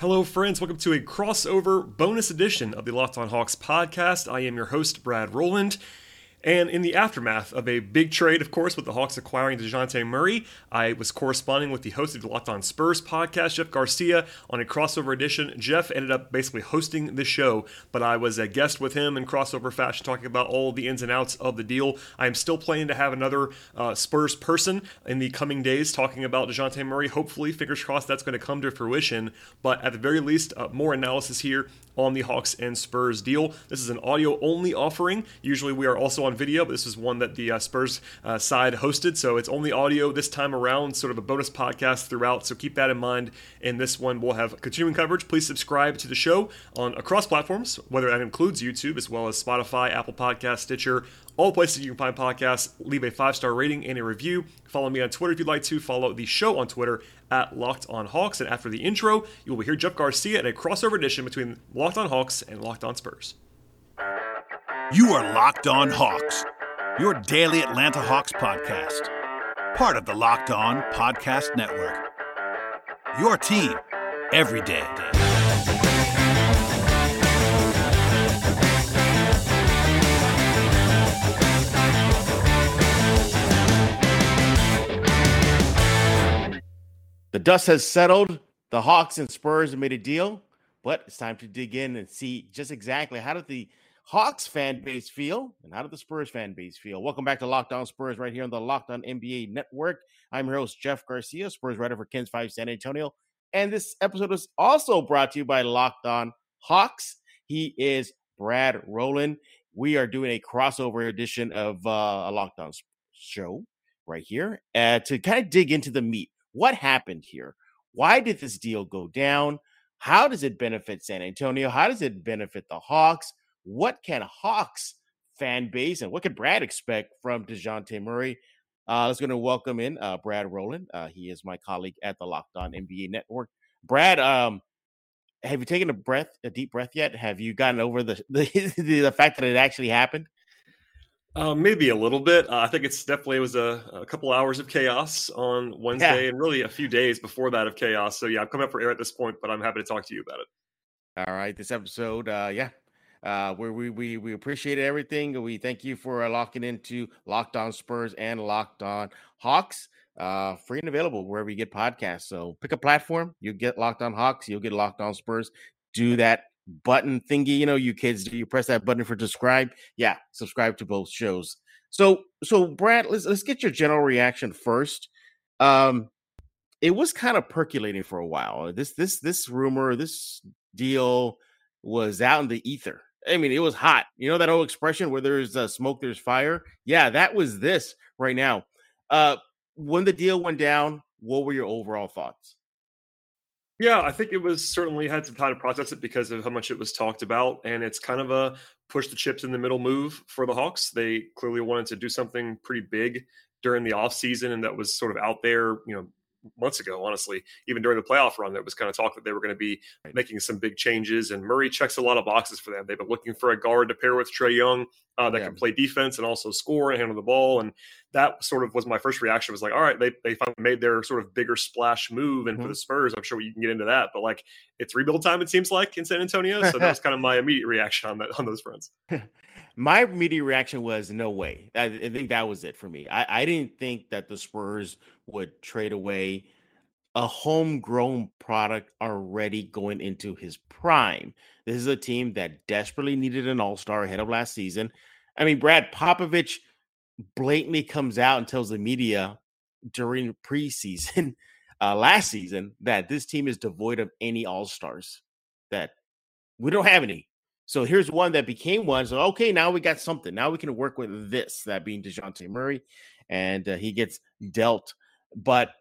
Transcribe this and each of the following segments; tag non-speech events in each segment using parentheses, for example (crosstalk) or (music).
Hello, friends. Welcome to a crossover bonus edition of the Locked On Hawks podcast. I am your host, Brad Rowland. And in the aftermath of a big trade, of course, with the Hawks acquiring DeJounte Murray, I was corresponding with the host of the Locked On Spurs podcast, Jeff Garcia, on a crossover edition. Jeff ended up basically hosting the show, but I was a guest with him in crossover fashion, talking about all the ins and outs of the deal. I am still planning to have another uh, Spurs person in the coming days talking about DeJounte Murray. Hopefully, fingers crossed, that's going to come to fruition. But at the very least, uh, more analysis here on the Hawks and Spurs deal. This is an audio only offering. Usually, we are also on video, but this is one that the uh, Spurs uh, side hosted. So it's only audio this time around, sort of a bonus podcast throughout. So keep that in mind. In this one, we'll have continuing coverage. Please subscribe to the show on across platforms, whether that includes YouTube as well as Spotify, Apple Podcast, Stitcher, all places you can find podcasts. Leave a five star rating and a review. Follow me on Twitter if you'd like to. Follow the show on Twitter at Locked On Hawks. And after the intro, you will hear Jeff Garcia in a crossover edition between Locked On Hawks and Locked On Spurs. You are Locked On Hawks, your daily Atlanta Hawks podcast, part of the Locked On Podcast Network. Your team every day. The dust has settled. The Hawks and Spurs have made a deal, but it's time to dig in and see just exactly how did the Hawks fan base feel and how did the Spurs fan base feel. Welcome back to Locked On Spurs right here on the Locked On NBA Network. I'm your host Jeff Garcia, Spurs writer for KENS 5 San Antonio, and this episode is also brought to you by Locked On Hawks. He is Brad Rowland. We are doing a crossover edition of uh, a Locked On show right here uh, to kind of dig into the meat what happened here? Why did this deal go down? How does it benefit San Antonio? How does it benefit the Hawks? What can Hawks fan base and what can Brad expect from DeJounte Murray? Uh, let's going to welcome in uh, Brad Rowland. Uh, he is my colleague at the Locked On NBA Network. Brad, um, have you taken a breath, a deep breath yet? Have you gotten over (laughs) the the, the fact that it actually happened? Uh, maybe a little bit. Uh, I think it's definitely it was a, a couple hours of chaos on Wednesday, yeah. and really a few days before that of chaos. So yeah, I'm coming up for air at this point, but I'm happy to talk to you about it. All right, this episode, uh, yeah, uh, where we we we appreciate everything. We thank you for uh, locking into Locked On Spurs and Locked On Hawks. Uh, free and available wherever you get podcasts. So pick a platform. You get Locked On Hawks. You'll get Locked On Spurs. Do that button thingy. You know, you kids do. You press that button for subscribe. Yeah, subscribe to both shows. So, so Brad, let's let's get your general reaction first. Um, it was kind of percolating for a while. This this this rumor, this deal was out in the ether. I mean, it was hot. You know that old expression where there's uh, smoke, there's fire. Yeah, that was this right now. Uh, when the deal went down, what were your overall thoughts? Yeah, I think it was certainly had some time to process it because of how much it was talked about. And it's kind of a push the chips in the middle move for the Hawks. They clearly wanted to do something pretty big during the offseason, and that was sort of out there, you know, months ago, honestly. Even during the playoff run, that was kind of talk that they were going to be making some big changes. And Murray checks a lot of boxes for them. They've been looking for a guard to pair with Trae Young uh, that yeah. can play defense and also score and handle the ball. And that sort of was my first reaction was like, all right, they, they finally made their sort of bigger splash move. And mm-hmm. for the Spurs, I'm sure you can get into that. But like, it's rebuild time, it seems like, in San Antonio. So that (laughs) was kind of my immediate reaction on that on those fronts. (laughs) my immediate reaction was no way. I, I, think that was it for me. I, I didn't think that the Spurs would trade away a homegrown product already going into his prime. This is a team that desperately needed an all star ahead of last season. I mean, Brad Popovich blatantly comes out and tells the media during preseason (laughs) uh, last season that this team is devoid of any all stars, that we don't have any. So here's one that became one. So okay, now we got something. Now we can work with this. That being Dejounte Murray, and uh, he gets dealt. But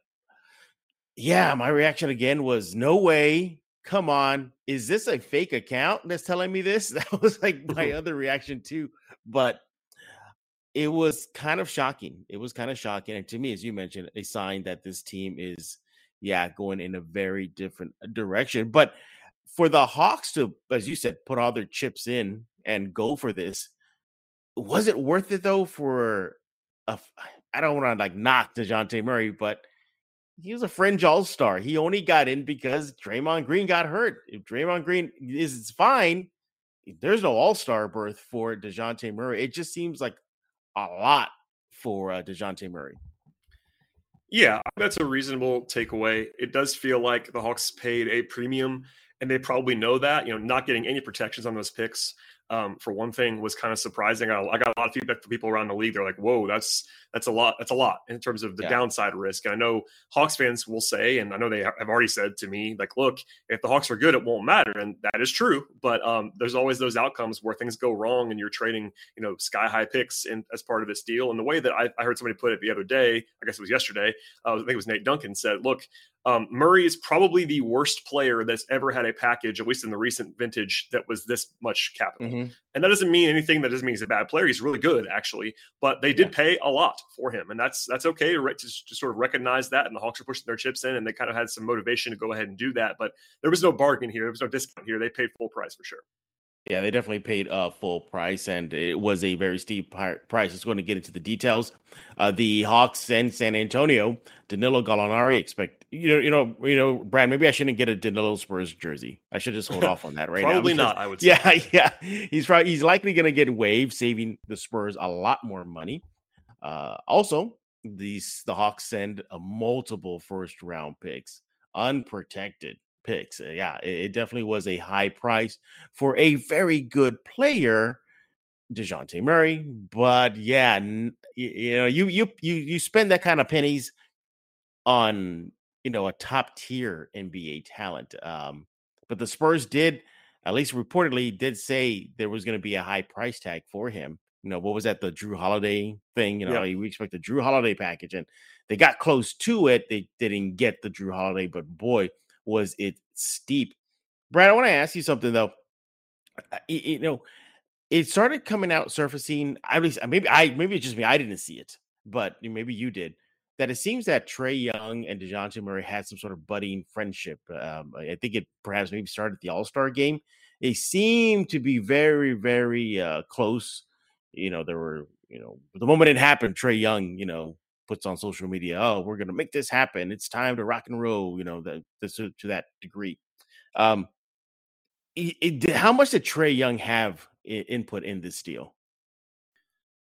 yeah, my reaction again was no way. Come on, is this a fake account that's telling me this? (laughs) That was like my (laughs) other reaction too. But it was kind of shocking. It was kind of shocking, and to me, as you mentioned, a sign that this team is, yeah, going in a very different uh, direction. But for the Hawks to, as you said, put all their chips in and go for this, was it worth it though? For a, I don't want to like knock Dejounte Murray, but he was a fringe all star. He only got in because Draymond Green got hurt. If Draymond Green is fine, there's no all star berth for Dejounte Murray. It just seems like a lot for uh, Dejounte Murray. Yeah, that's a reasonable takeaway. It does feel like the Hawks paid a premium, and they probably know that. You know, not getting any protections on those picks um, for one thing was kind of surprising. I, I, got a lot of feedback from people around the league. They're like, "Whoa, that's that's a lot. That's a lot in terms of the yeah. downside risk." And I know Hawks fans will say, and I know they have already said to me, like, "Look, if the Hawks are good, it won't matter," and that is true. But um, there's always those outcomes where things go wrong, and you're trading, you know, sky high picks in, as part of this deal. And the way that I, I heard somebody put it the other day, I guess it was yesterday, uh, I think it was Nate Duncan said, "Look, um, Murray is probably the worst player that's ever had a package, at least in the recent vintage, that was this much capital. Mm-hmm. And that doesn't mean anything. That doesn't mean he's a bad player. He's really good, actually. But they did yeah. pay a lot for him, and that's that's okay to, to, to, sort of recognize that. And the Hawks are pushing their chips in, and they kind of had some motivation to go ahead and do that. But there was no bargain here. There was no discount here. They paid full price for sure. Yeah, they definitely paid uh, full price, and it was a very steep price. It's going to get into the details. Uh, the Hawks and San Antonio, Danilo Gallinari expect you know, you know, you know, Brad. Maybe I shouldn't get a Danilo Spurs jersey. I should just hold off on that right probably now. Probably not. I would. Say. Yeah, (laughs) yeah. He's probably he's likely going to get waived, saving the Spurs a lot more money. Uh, also, these the Hawks send a multiple first round picks, unprotected picks. Uh, yeah, it, it, definitely was a high price for a very good player, Dejounte Murray. But yeah, n- you, you know, you you you you spend that kind of pennies on you know a top tier NBA talent. Um, but the Spurs did, at least reportedly, did say there was going to be a high price tag for him. You know, what was that? The Jrue Holiday thing. You know, yeah. we expect the Jrue Holiday package, and they got close to it. They, they didn't get the Jrue Holiday, but boy, was it steep. Brad, I want to ask you something though. You know, it started coming out surfacing. At least maybe I maybe it's just me. I didn't see it, but maybe you did. That it seems that Trae Young and Dejounte Murray had some sort of budding friendship. Um, I think it perhaps maybe started at the All Star game. They seem to be very, very uh, close. You know, there were, you know, the moment it happened, Trey Young, you know, puts on social media, "Oh, we're going to make this happen. It's time to rock and roll." You know, to, to, that degree. Um, it, it, how much did Trae Young have input in this deal?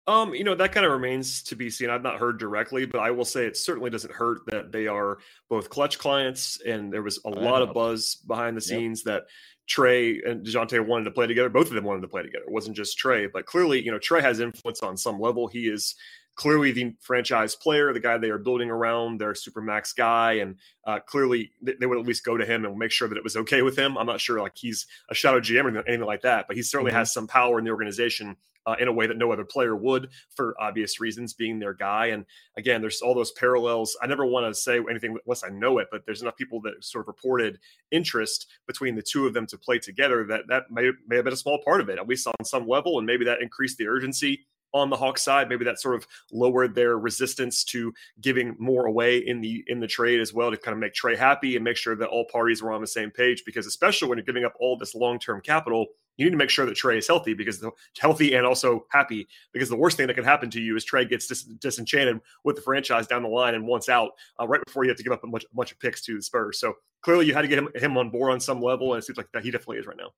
Um, you know, that kind of remains to be seen. I've not heard directly, but I will say it certainly doesn't hurt that they are both Klutch clients, and there was a lot of buzz behind the scenes yep. that Trae and DeJounte wanted to play together. Both of them wanted to play together. It wasn't just Trae, but clearly, you know, Trae has influence on some level. He is clearly the franchise player, the guy they are building around, their super max guy, and uh, clearly they would at least go to him and make sure that it was okay with him. I'm not sure like he's a shadow GM or anything like that, but he certainly mm-hmm. has some power in the organization uh, in a way that no other player would for obvious reasons, being their guy. And again, there's all those parallels. I never want to say anything unless I know it, but there's enough people that sort of reported interest between the two of them to play together that that may, may have been a small part of it, at least on some level, and maybe that increased the urgency on the Hawks side. Maybe that sort of lowered their resistance to giving more away in the in the trade as well to kind of make Trae happy and make sure that all parties were on the same page. Because especially when you're giving up all this long term capital, you need to make sure that Trae is healthy because healthy and also happy. Because the worst thing that can happen to you is Trae gets dis, disenchanted with the franchise down the line and wants out uh, right before you have to give up a bunch, a bunch of picks to the Spurs. So clearly, you had to get him, him on board on some level, and it seems like that he definitely is right now.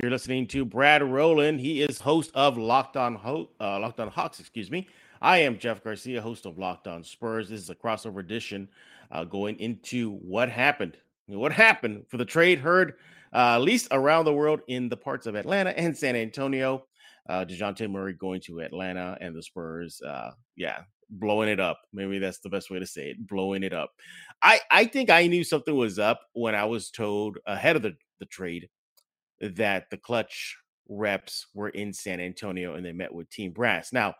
You're listening to Brad Rowland. He is host of Locked On Ho- uh, Locked On Hawks. Excuse me. I am Jeff Garcia, host of Locked On Spurs. This is a crossover edition, uh, going into what happened. What happened for the trade heard, uh, at least around the world, in the parts of Atlanta and San Antonio. Uh, Dejounte Murray going to Atlanta and the Spurs. Uh, yeah, blowing it up. Maybe that's the best way to say it. Blowing it up. I I think I knew something was up when I was told ahead of the the trade that the Klutch reps were in San Antonio and they met with Team Brass. Now,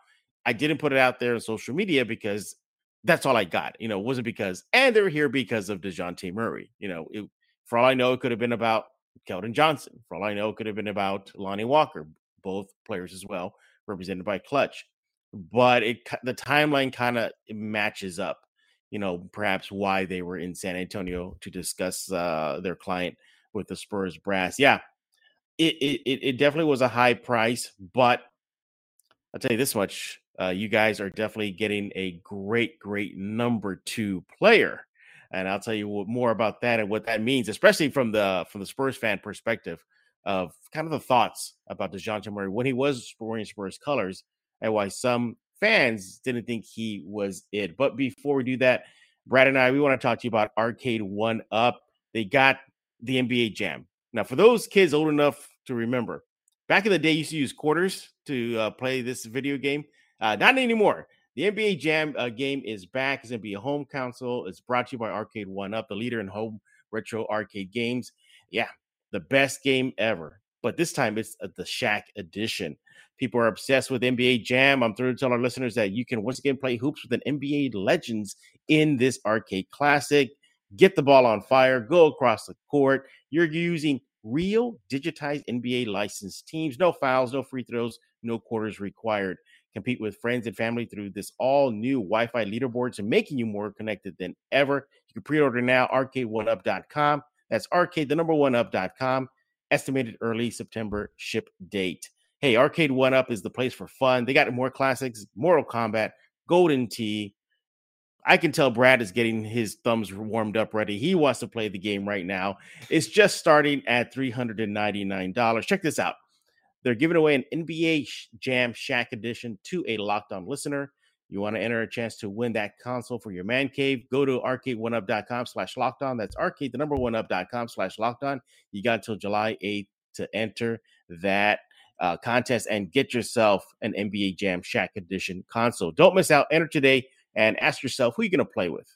I didn't put it out there on social media because that's all I got. You know, it wasn't because, and they were here because of DeJounte Murray. You know, it, for all I know, it could have been about Keldon Johnson. For all I know, it could have been about Lonnie Walker, both players as well, represented by Klutch. But it the timeline kind of matches up. You know, perhaps why they were in San Antonio to discuss uh, their client with the Spurs brass. Yeah, it, it it definitely was a high price, but I'll tell you this much: uh, you guys are definitely getting a great, great number two player. and I'll tell you more about that and what that means, especially from the from the Spurs fan perspective of kind of the thoughts about Dejounte Murray when he was wearing Spurs colors and why some fans didn't think he was it. But before we do that, Brad and I, we want to talk to you about Arcade One Up. They got the NBA Jam. Now, for those kids old enough to remember, back in the day, used to use quarters to uh, play this video game. Uh, not anymore. The NBA Jam uh, game is back. It's going to be a home console. It's brought to you by Arcade1Up, the leader in home retro arcade games. Yeah, the best game ever. But this time it's uh, the Shaq edition. People are obsessed with NBA Jam. I'm thrilled to tell our listeners that you can once again play hoops with an NBA legends in this arcade classic. Get the ball on fire, go across the court. You're using real digitized NBA licensed teams. No fouls, no free throws, no quarters required. Compete with friends and family through this all new Wi Fi leaderboards and making you more connected than ever. You can pre order now, arcade1up.com. That's arcade, the number one up.com. Estimated early September ship date. Hey, Arcade1Up is the place for fun. They got more classics, Mortal Kombat, Golden Tee. I can tell Brad is getting his thumbs warmed up ready. He wants to play the game right now. It's just starting at $399. Check this out. They're giving away an NBA Jam Shaq edition to a locked on listener. You want to enter a chance to win that console for your man cave? Go to arcade1up.com slash locked on. That's arcade, the number one up.com slash locked on. You got until July 8th to enter that uh, contest and get yourself an NBA Jam Shaq Edition console. Don't miss out. Enter today and ask yourself who you're going to play with.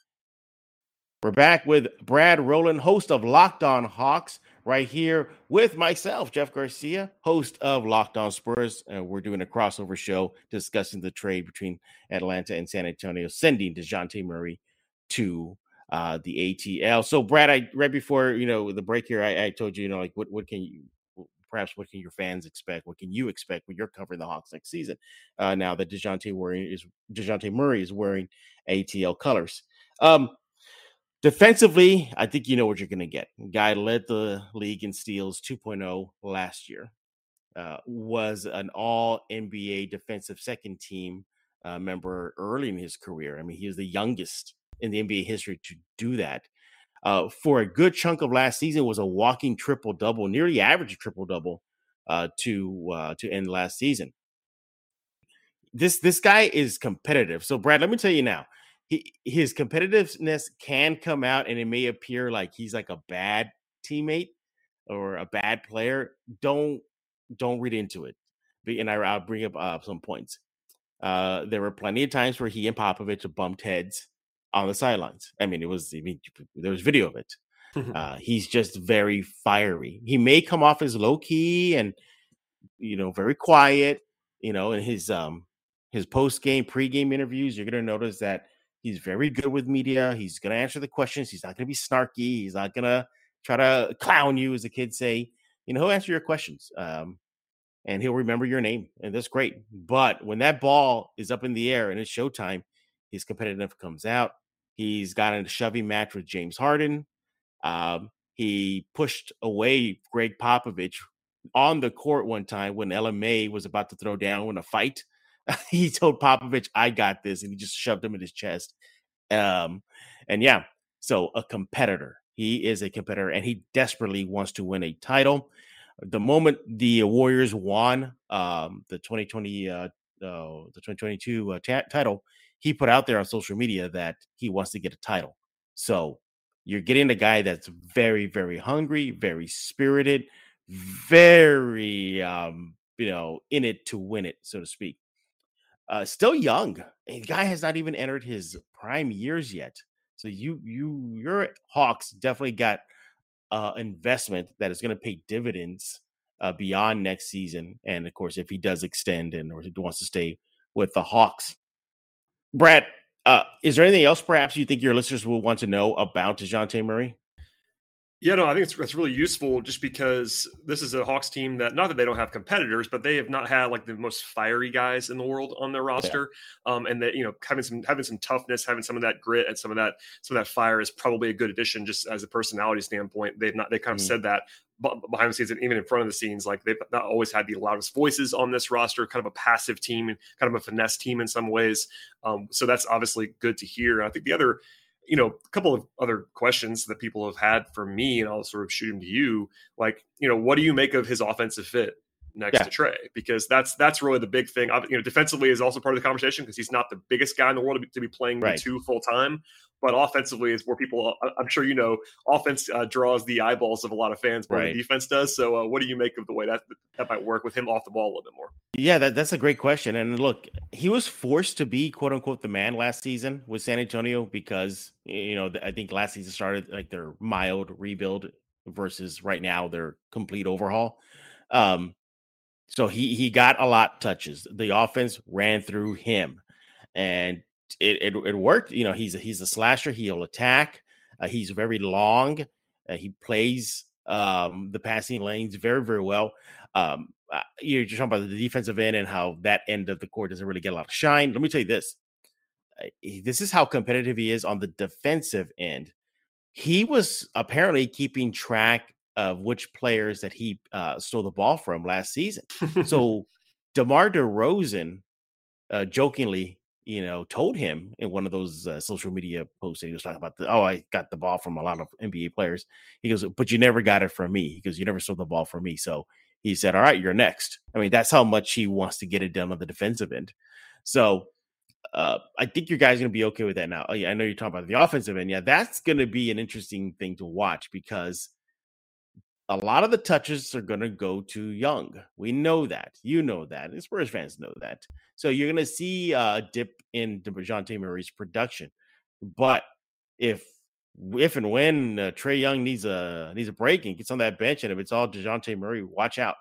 We're back with Brad Rowland, host of Locked On Hawks right here with myself, Jeff Garcia, host of Locked On Spurs. We're doing a crossover show discussing the trade between Atlanta and San Antonio, sending DeJounte Murray to uh, the ATL. So, Brad, I right before you know the break here, I, I told you, you know, like what what can you perhaps what can your fans expect? What can you expect when you're covering the Hawks next season? Uh, now that Dejounte wearing is Dejounte Murray is wearing ATL colors. Um, Defensively, I think you know what you're going to get. Guy led the league in steals 2.0 last year. Uh, was an all NBA defensive second team uh, member early in his career. I mean, he was the youngest in the NBA history to do that. Uh, for a good chunk of last season, was a walking triple double, nearly average triple double uh, to uh, to end last season. This this guy is competitive. So, Brad, let me tell you now he his competitiveness can come out and it may appear like he's like a bad teammate or a bad player. Don't don't read into it. And I, will bring up uh, some points. Uh, there were plenty of times where he and Popovich bumped heads on the sidelines. I mean, it was I mean there was video of it. Uh, he's just very fiery. He may come off as low key and you know very quiet. You know, in his um his post game, pre game interviews, you're gonna notice that He's very good with media. He's going to answer the questions. He's not going to be snarky. He's not going to try to clown you, as the kids say. You know, he'll answer your questions um, and he'll remember your name. And that's great. But when that ball is up in the air and it's showtime, his competitive comes out. He's got a shoving match with James Harden. Um, he pushed away Gregg Popovich on the court one time when Mai was about to throw down in a fight. (laughs) he told Popovich, I got this, and he just shoved him in his chest. Um, and yeah, so a competitor. He is a competitor, and he desperately wants to win a title. The moment the Warriors won um, the 2020, uh, uh, the 2022 uh, t- title, he put out there on social media that he wants to get a title. So you're getting a guy that's very, very hungry, very spirited, very, um, you know, in it to win it, so to speak uh, still young. The guy has not even entered his prime years yet. So you you your Hawks definitely got uh, investment that is going to pay dividends uh, beyond next season. And of course, if he does extend and or wants to stay with the Hawks, Brad, uh, is there anything else perhaps you think your listeners will want to know about Dejounte Murray? Yeah, no, I think it's, it's really useful just because this is a Hawks team that not that they don't have competitors, but they have not had like the most fiery guys in the world on their roster. Yeah. Um, and that you know having some having some toughness, having some of that grit and some of that some of that fire is probably a good addition just as a personality standpoint. They've not they kind of mm. said that behind the scenes and even in front of the scenes. Like they've not always had the loudest voices on this roster, kind of a passive team and kind of a finesse team in some ways. Um, so that's obviously good to hear. And I think the other you know, a couple of other questions that people have had for me, and I'll sort of shoot them to you. Like, you know, what do you make of his offensive fit next yeah. to Trae Because that's that's really the big thing. You know, defensively is also part of the conversation because he's not the biggest guy in the world to be, to be playing right. two full time but offensively is where people i'm sure you know offense uh, draws the eyeballs of a lot of fans but right. defense does so uh, what do you make of the way that that might work with him off the ball a little bit more yeah that, that's a great question and look he was forced to be quote unquote the man last season with san antonio because you know i think last season started like their mild rebuild versus right now their complete overhaul um so he he got a lot touches the offense ran through him and it, it, it worked. You know, he's a, he's a slasher. He'll attack. Uh, he's very long. Uh, he plays um, the passing lanes very very well. Um, uh, you're talking about the defensive end and how that end of the court doesn't really get a lot of shine. Let me tell you this: uh, this is how competitive he is on the defensive end. He was apparently keeping track of which players that he uh, stole the ball from last season. (laughs) so DeMar DeRozan, uh, jokingly, you know, told him in one of those uh, social media posts that he was talking about, the, oh, I got the ball from a lot of NBA players. He goes, but you never got it from me. He goes, you never stole the ball from me. So he said, all right, you're next. I mean, that's how much he wants to get it done on the defensive end. So uh, I think your guys going to be okay with that now. Oh, yeah, I know you're talking about the offensive end. Yeah, that's going to be an interesting thing to watch because a lot of the touches are going to go to Young. We know that. You know that. And Spurs fans know that. So you're going to see a dip in DeJounte Murray's production. But if if and when uh, Trae Young needs a needs a break and gets on that bench, and if it's all Dejounte Murray, watch out.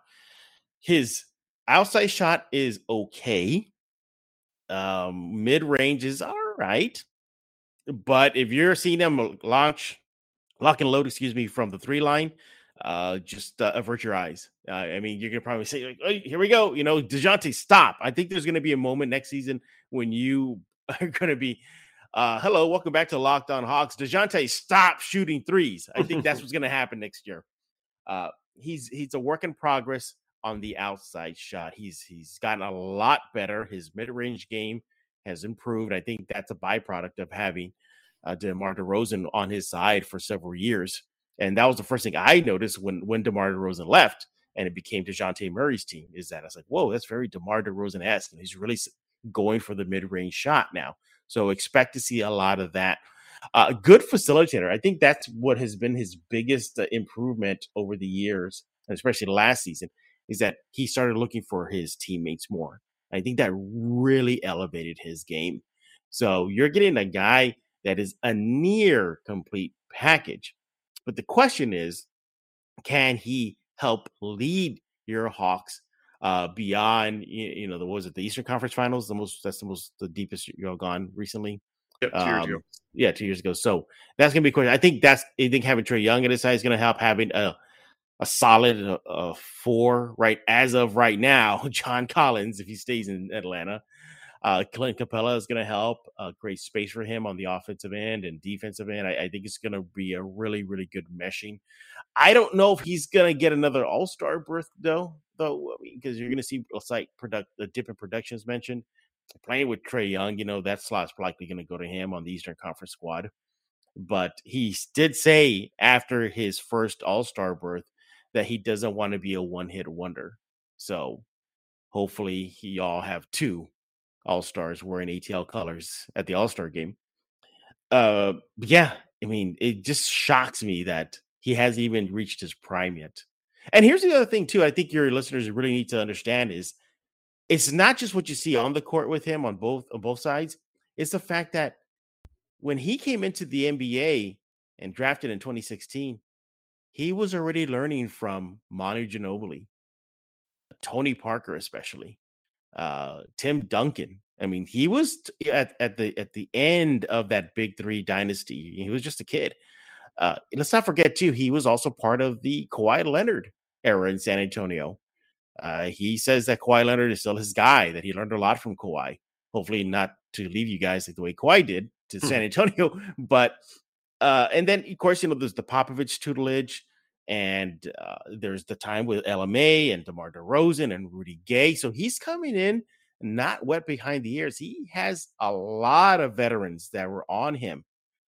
His outside shot is okay. Um, mid range is all right, but if you're seeing them launch, lock and load, excuse me, from the three line, uh, just uh, avert your eyes. Uh, I mean, you're gonna probably say, like, hey, "Here we go," you know, Dejounte, stop. I think there's gonna be a moment next season when you (laughs) are gonna be, uh, "Hello, welcome back to Locked On Hawks." Dejounte, stop shooting threes. I think that's (laughs) what's gonna happen next year. Uh, he's he's a work in progress on the outside shot. He's he's gotten a lot better. His mid range game has improved. I think that's a byproduct of having uh, DeMar DeRozan on his side for several years. And that was the first thing I noticed when when DeMar DeRozan left and it became DeJounte Murray's team is that I was like, whoa, that's very DeMar DeRozan esque. And he's really going for the mid range shot now. So expect to see a lot of that. Uh, good facilitator. I think that's what has been his biggest uh, improvement over the years, especially last season, is that he started looking for his teammates more. I think that really elevated his game. So you're getting a guy that is a near complete package. But the question is, can he help lead your Hawks uh, beyond you, you know the was it the Eastern Conference Finals? The most that's the most the deepest you've gone recently. Yep, two um, years ago. Yeah, two years ago. So that's gonna be a question. I think that's I think having Trae Young at his side is gonna help having a a solid uh, uh, four right as of right now. (laughs) John Collins, if he stays in Atlanta, uh, Clint Capela is going to help. Uh, great space for him on the offensive end and defensive end. I, I think it's going to be a really, really good meshing. I don't know if he's going to get another All Star berth though, though, because you're going to see like product the different productions mentioned. Playing with Trae Young, you know that slot's likely going to go to him on the Eastern Conference squad. But he did say after his first All Star berth that he doesn't want to be a one hit wonder. So hopefully he all have two all Stars wearing ATL colors at the All Star game. Uh, yeah, I mean, it just shocks me that he hasn't even reached his prime yet. And here's the other thing too. I think your listeners really need to understand is it's not just what you see on the court with him on both on both sides. It's the fact that when he came into the NBA and drafted in 2016, he was already learning from Manu Ginobili, Tony Parker, especially uh, Tim Duncan. I mean, he was at, at the at the end of that big three dynasty. He was just a kid. Uh, let's not forget too, he was also part of the Kawhi Leonard era in San Antonio. Uh, he says that Kawhi Leonard is still his guy, that he learned a lot from Kawhi. Hopefully, not to leave you guys like the way Kawhi did to hmm. San Antonio, (laughs) but uh, and then of course, you know, there's the Popovich tutelage and uh, there's the time with LMA and DeMar DeRozan and Rudy Gay. So he's coming in not wet behind the ears. He has a lot of veterans that were on him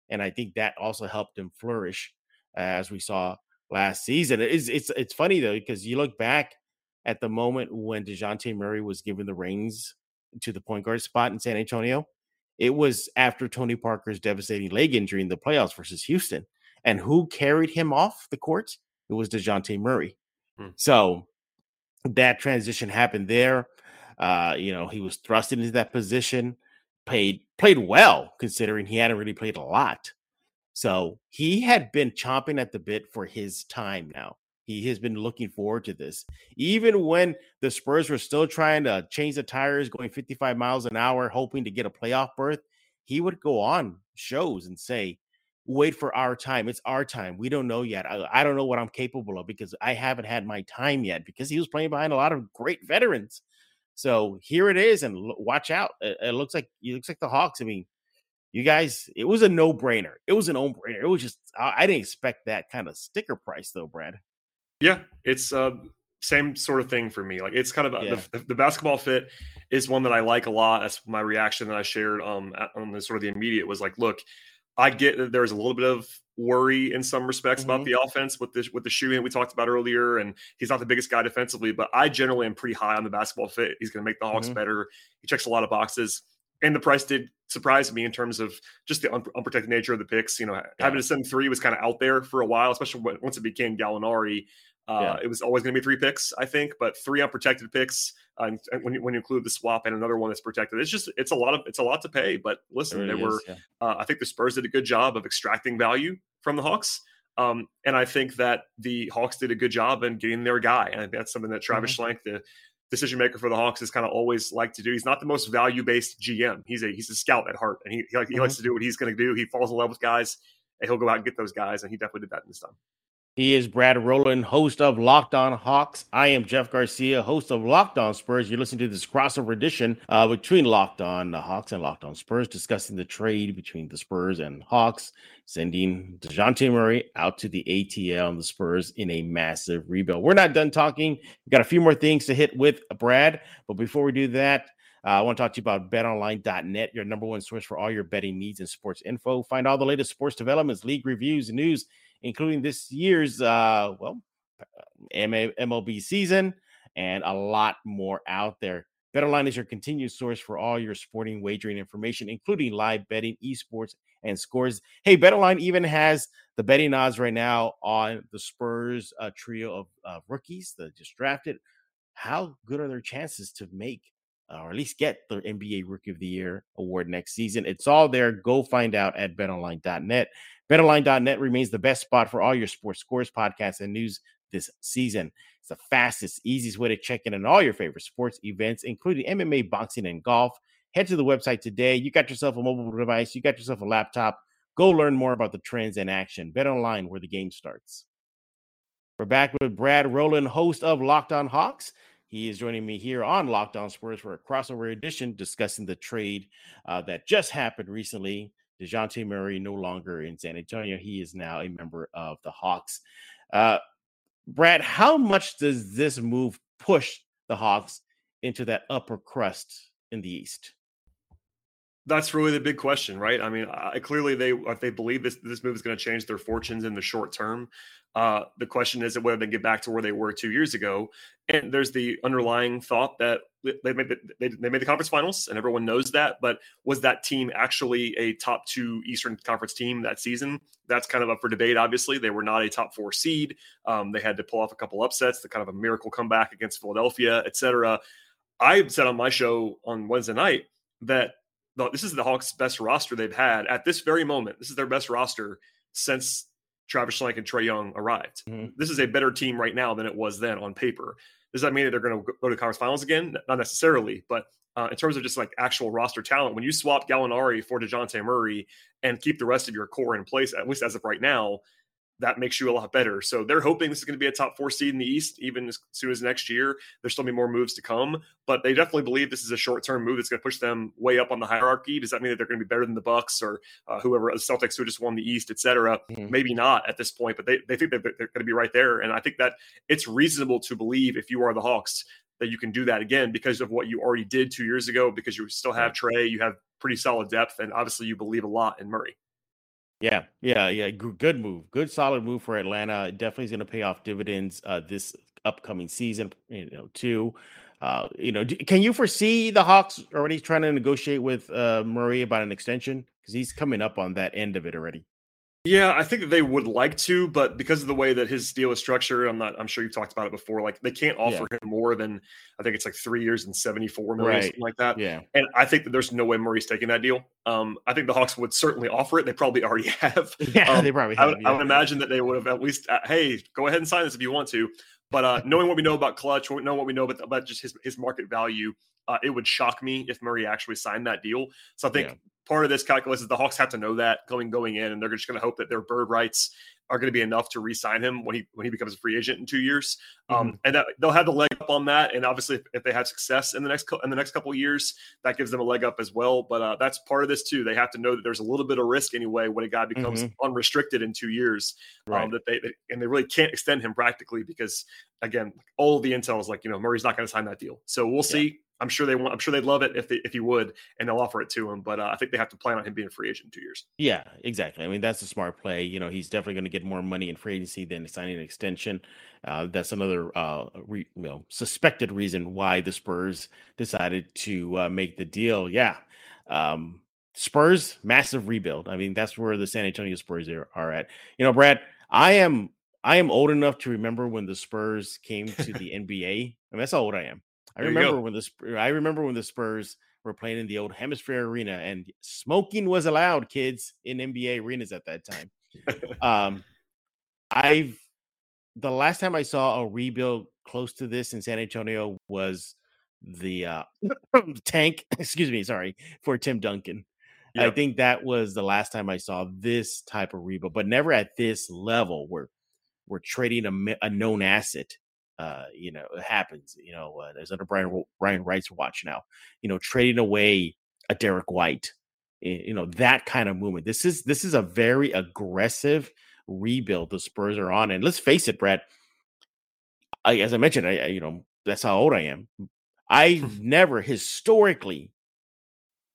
and I think that also helped him flourish as we saw last season. It's it's it's funny though because you look back at the moment when Dejounte Murray was given the reins to the point guard spot in San Antonio. It was after Tony Parker's devastating leg injury in the playoffs versus Houston. And who carried him off the court? It was DeJounte Murray. Hmm. So that transition happened there. Uh, you know, he was thrust into that position, played played well considering he hadn't really played a lot. So he had been chomping at the bit for his time now. He has been looking forward to this. Even when the Spurs were still trying to change the tires, going 55 miles an hour, hoping to get a playoff berth, he would go on shows and say, Wait for our time. It's our time. We don't know yet. I, I don't know what I'm capable of because I haven't had my time yet because he was playing behind a lot of great veterans. So here it is, and l- watch out. It, it looks like it looks like the Hawks. I mean, you guys, it was a no brainer. It was an no brainer. It was just I, I, didn't expect that kind of sticker price though, Brad. Yeah, it's uh, same sort of thing for me. Like it's kind of yeah. the, the, basketball fit is one that I like a lot. That's my reaction that I shared um on the sort of the immediate was like, look, I get that there's a little bit of worry in some respects mm-hmm. about the offense with the with the shooting we talked about earlier, and he's not the biggest guy defensively, but I generally am pretty high on the basketball fit. He's going to make the Hawks mm-hmm. better. He checks a lot of boxes, and the price did surprise me in terms of just the un- unprotected nature of the picks. You know, yeah. having to send three was kind of out there for a while, especially when, once it became Gallinari. Uh, yeah. It was always going to be three picks, I think, but three unprotected picks uh, when you, when you include the swap and another one that's protected, it's just it's a lot of it's a lot to pay. But listen, they were yeah. uh, I think the Spurs did a good job of extracting value from the Hawks, um, and I think that the Hawks did a good job in getting their guy, and that's something that Travis mm-hmm. Schlenk, the decision maker for the Hawks, has kind of always liked to do. He's not the most value based GM. He's a he's a scout at heart, and he he, like, mm-hmm. he likes to do what he's going to do. He falls in love with guys, and he'll go out and get those guys, and he definitely did that in this time. He is Brad Rowland, host of Locked On Hawks. I am Jeff Garcia, host of Locked On Spurs. You're listening to this crossover edition uh, between Locked On the Hawks and Locked On Spurs, discussing the trade between the Spurs and Hawks, sending DeJounte Murray out to the ATL and the Spurs in a massive rebuild. We're not done talking. We've got a few more things to hit with Brad, but before we do that, uh, I want to talk to you about betonline.net, your number one source for all your betting needs and sports info. Find all the latest sports developments, league reviews, news, including this year's uh, well MLB season and a lot more out there. BetOnline is your continued source for all your sporting wagering information, including live betting, esports, and scores. Hey, BetOnline even has the betting odds right now on the Spurs uh, trio of uh, rookies that just drafted. How good are their chances to make uh, or at least get the NBA Rookie of the Year award next season? It's all there. Go find out at betonline.net. BetOnline.net remains the best spot for all your sports scores, podcasts, and news this season. It's the fastest, easiest way to check in on all your favorite sports events, including MMA, boxing, and golf. Head to the website today. You got yourself a mobile device, you got yourself a laptop. Go learn more about the trends in action. Bet online where the game starts. We're back with Brad Rowland, host of Locked On Hawks. He is joining me here on Locked On Spurs for a crossover edition discussing the trade uh, that just happened recently DeJounte Murray no longer in San Antonio. He is now a member of the Hawks. Uh, Brad, how much does this move push the Hawks into that upper crust in the East? That's really the big question, right? I mean, I, clearly they if they believe this this move is going to change their fortunes in the short term. Uh, the question is whether they get back to where they were two years ago. And there's the underlying thought that they made the, they, they made the conference finals, and everyone knows that. But was that team actually a top two Eastern Conference team that season? That's kind of up for debate. Obviously, they were not a top four seed. Um, they had to pull off a couple upsets, the kind of a miracle comeback against Philadelphia, etc. I said on my show on Wednesday night that this is the Hawks' best roster they've had at this very moment. This is their best roster since Travis Schlenk and Trae Young arrived. Mm-hmm. This is a better team right now than it was then on paper. Does that mean that they're going to go to the conference finals again? Not necessarily, but uh, in terms of just like actual roster talent, when you swap Gallinari for Dejounte Murray and keep the rest of your core in place, at least as of right now, that makes you a lot better. So they're hoping this is going to be a top four seed in the East, even as soon as next year. There's still be more moves to come, but they definitely believe this is a short term move that's going to push them way up on the hierarchy. Does that mean that they're going to be better than the Bucks or uh, whoever, the Celtics who just won the East, et cetera? Mm-hmm. Maybe not at this point, but they, they think they're, they're going to be right there. And I think that it's reasonable to believe if you are the Hawks that you can do that again because of what you already did two years ago, because you still have Trae, you have pretty solid depth, and obviously you believe a lot in Murray. Yeah, yeah, yeah. Good move. Good solid move for Atlanta. Definitely is going to pay off dividends uh, this upcoming season. You know, too. Uh, you know, can you foresee the Hawks already trying to negotiate with uh, Murray about an extension because he's coming up on that end of it already? Yeah, I think that they would like to, but because of the way that his deal is structured, I'm not. I'm sure you've talked about it before. Like they can't offer yeah. him more than I think it's like three years and 74 million, right. something like that. Yeah, and I think that there's no way Murray's taking that deal. Um, I think the Hawks would certainly offer it. They probably already (laughs) have. (laughs) Yeah, um, they probably. Have, I, would, yeah. I would imagine that they would have at least. Uh, hey, go ahead and sign this if you want to. But uh, knowing what we know about Klutch, knowing what we know about, about just his, his market value, uh, it would shock me if Murray actually signed that deal. So I think yeah part of this calculus is the Hawks have to know that going going in, and they're just going to hope that their bird rights are going to be enough to re-sign him when he when he becomes a free agent in two years. Um, mm-hmm. Um, and that, they'll have the leg up on that. And obviously, if, if they have success in the next in the next couple years, that gives them a leg up as well. But uh, that's part of this too. They have to know that there's a little bit of risk anyway when a guy becomes mm-hmm. unrestricted in two years. Um, right. Um, that they, they, and they really can't extend him practically because again, all the intel is like you know Murray's not going to sign that deal. So we'll yeah. see. I'm sure they want. I'm sure they'd love it if they, if he would, and they'll offer it to him. But uh, I think they have to plan on him being a free agent in two years. Yeah, exactly. I mean, that's a smart play. You know, he's definitely going to get more money in free agency than signing an extension. Uh, that's another uh, re, you know suspected reason why the Spurs decided to uh, make the deal. Yeah, um, Spurs massive rebuild. I mean, that's where the San Antonio Spurs are, are at. You know, Brad, I am I am old enough to remember when the Spurs came to the (laughs) NBA. I mean, that's how old I am. I there remember when the I remember when the Spurs were playing in the old HemisFair Arena and smoking was allowed, kids in NBA arenas at that time. (laughs) um, I've the last time I saw a rebuild close to this in San Antonio was the uh, (clears throat) tank. (clears throat) Excuse me, sorry for Tim Duncan. Yep. I think that was the last time I saw this type of rebuild, but never at this level where we're trading a, a known asset uh, you know, it happens. You know, uh, there's under Brian Brian Wright's watch now. You know, trading away a Derrick White. You know that kind of movement. This is this is a very aggressive rebuild the Spurs are on, and let's face it, Brett. I, as I mentioned, I, I you know that's how old I am. I've (laughs) never historically.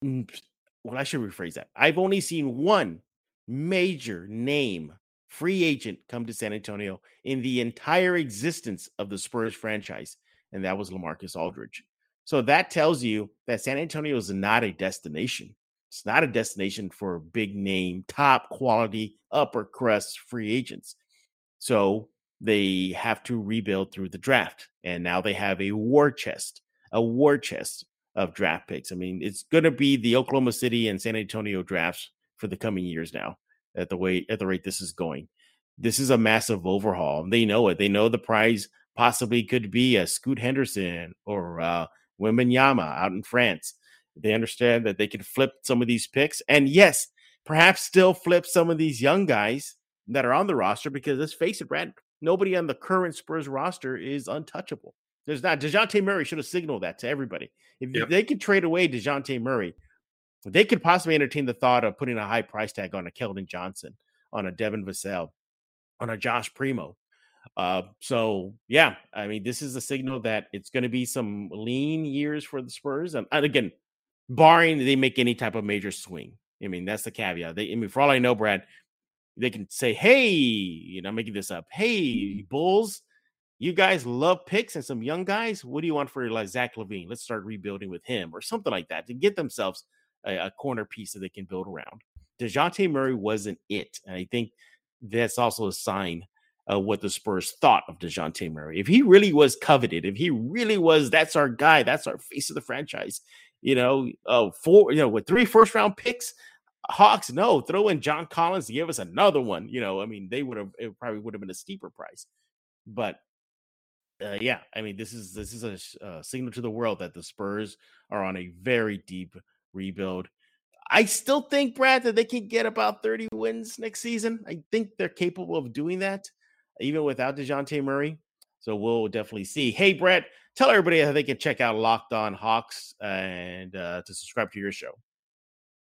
Well, I should rephrase that. I've only seen one major name free agent come to San Antonio in the entire existence of the Spurs franchise, and that was Lamarcus Aldridge. So that tells you that San Antonio is not a destination. It's not a destination for big name, top quality, upper crust free agents. So they have to rebuild through the draft. And now they have a war chest, a war chest of draft picks. I mean, it's going to be the Oklahoma City and San Antonio drafts for the coming years now at the way at the rate this is going. This is a massive overhaul. They know it. They know the prize possibly could be a Scoot Henderson or uh, Wembanyama out in France. They understand that they can flip some of these picks, and yes, perhaps still flip some of these young guys that are on the roster. Because let's face it, Brad, nobody on the current Spurs roster is untouchable. There's not. Dejounte Murray should have signaled that to everybody. If yep. they could trade away Dejounte Murray, they could possibly entertain the thought of putting a high price tag on a Keldon Johnson, on a Devin Vassell, on a Josh Primo. Uh, so yeah, I mean, this is a signal that it's going to be some lean years for the Spurs, and, and, again, barring they make any type of major swing. I mean, that's the caveat. They, I mean, for all I know, Brad, they can say, "Hey, you know, I'm making this up. Hey, (laughs) Bulls, you guys love picks and some young guys. What do you want for like Zach LaVine? Let's start rebuilding with him or something like that to get themselves a, a corner piece that they can build around. Dejounte Murray wasn't it. And I think that's also a sign of what the Spurs thought of Dejounte Murray. If he really was coveted, if he really was, that's our guy, that's our face of the franchise, you know, uh, four, you know, with three first round picks, Hawks, no, throw in John Collins to give us another one. You know, I mean, they would have, it probably would have been a steeper price. But uh, yeah, I mean, this is this is a signal to the world that the Spurs are on a very deep rebuild. I still think, Brad, that they can get about 30 wins next season. I think they're capable of doing that, even without DeJounte Murray. So we'll definitely see. Hey, Brett, tell everybody how they can check out Locked On Hawks and uh, to subscribe to your show.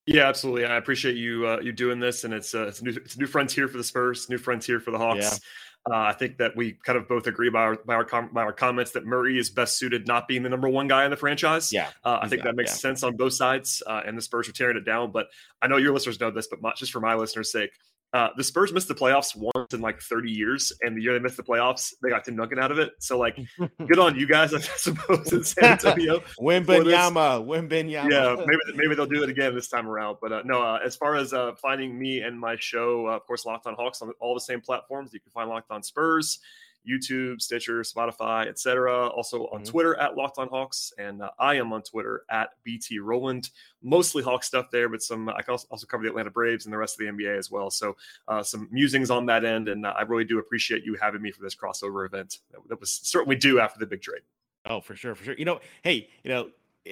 Yeah, absolutely. I appreciate you uh, you doing this, and it's uh, it's a new it's a new frontier for the Spurs, new frontier for the Hawks. Uh, I think that we kind of both agree by our by our, com- by our comments that Murray is best suited not being the number one guy in the franchise. Yeah, uh, I think that makes yeah. sense on both sides, uh, and the Spurs are tearing it down. But I know your listeners know this, but my, just for my listeners' sake, uh, the Spurs missed the playoffs once in like 30 years, and the year they missed the playoffs, they got Tim Duncan out of it. So, like, (laughs) good on you guys, I suppose, in San Antonio. (laughs) Wembanyama, Wembanyama. Yeah, maybe maybe they'll do it again this time around. But uh, no, uh, as far as uh, finding me and my show, uh, of course, Locked On Hawks on all the same platforms. You can find Locked On Spurs. YouTube, Stitcher, Spotify, etc. Also on mm-hmm. Twitter at Locked On Hawks, and uh, I am on Twitter at BT Rowland. Mostly Hawk stuff there, but some I can also cover the Atlanta Braves and the rest of the NBA as well. So uh, some musings on that end, and uh, I really do appreciate you having me for this crossover event. That, was certainly due after the big trade. Oh, for sure, for sure. You know, hey, you know,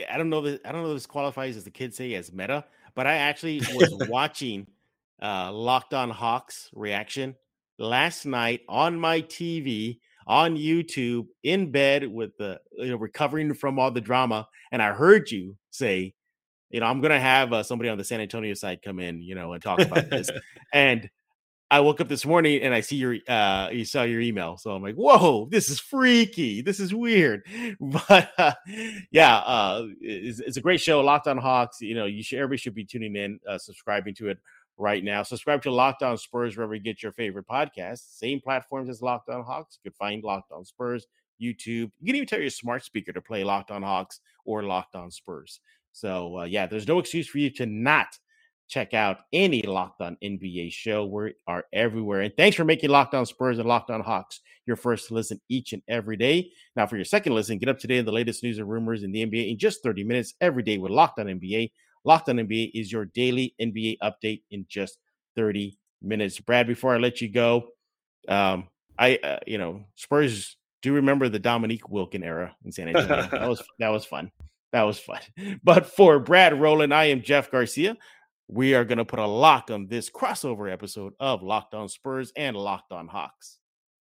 I don't know that I don't know if this qualifies as the kids say as meta, but I actually was (laughs) watching uh Locked On Hawks reaction last night on my TV on YouTube in bed with the you know recovering from all the drama, and I heard you say, you know, I'm gonna have uh, somebody on the San Antonio side come in, you know, and talk about this. (laughs) and I woke up this morning and I see your uh you saw your email, so I'm like, whoa, this is freaky, this is weird, (laughs) but uh, yeah, uh, it's, it's, a great show, Locked On Hawks. You know, you should everybody should be tuning in, uh, subscribing to it right now. Subscribe to Locked On Spurs wherever you get your favorite podcast. Same platforms as Locked On Hawks. You can find Locked On Spurs, YouTube. You can even tell your smart speaker to play Locked On Hawks or Locked On Spurs. So uh, yeah, there's no excuse for you to not check out any Locked On NBA show. We are everywhere. And thanks for making Locked On Spurs and Locked On Hawks your first listen each and every day. Now, for your second listen, get up to date on the latest news and rumors in the NBA in just 30 minutes every day with Locked On NBA. Locked on NBA is your daily NBA update in just 30 minutes. Brad, before I let you go, um, I uh, you know Spurs do remember the Dominique Wilkins era in San Antonio. that was (laughs) that was fun. That was fun. (laughs) But for Brad Rowland, I am Jeff Garcia. We are going to put a lock on this crossover episode of Locked On Spurs and Locked On Hawks.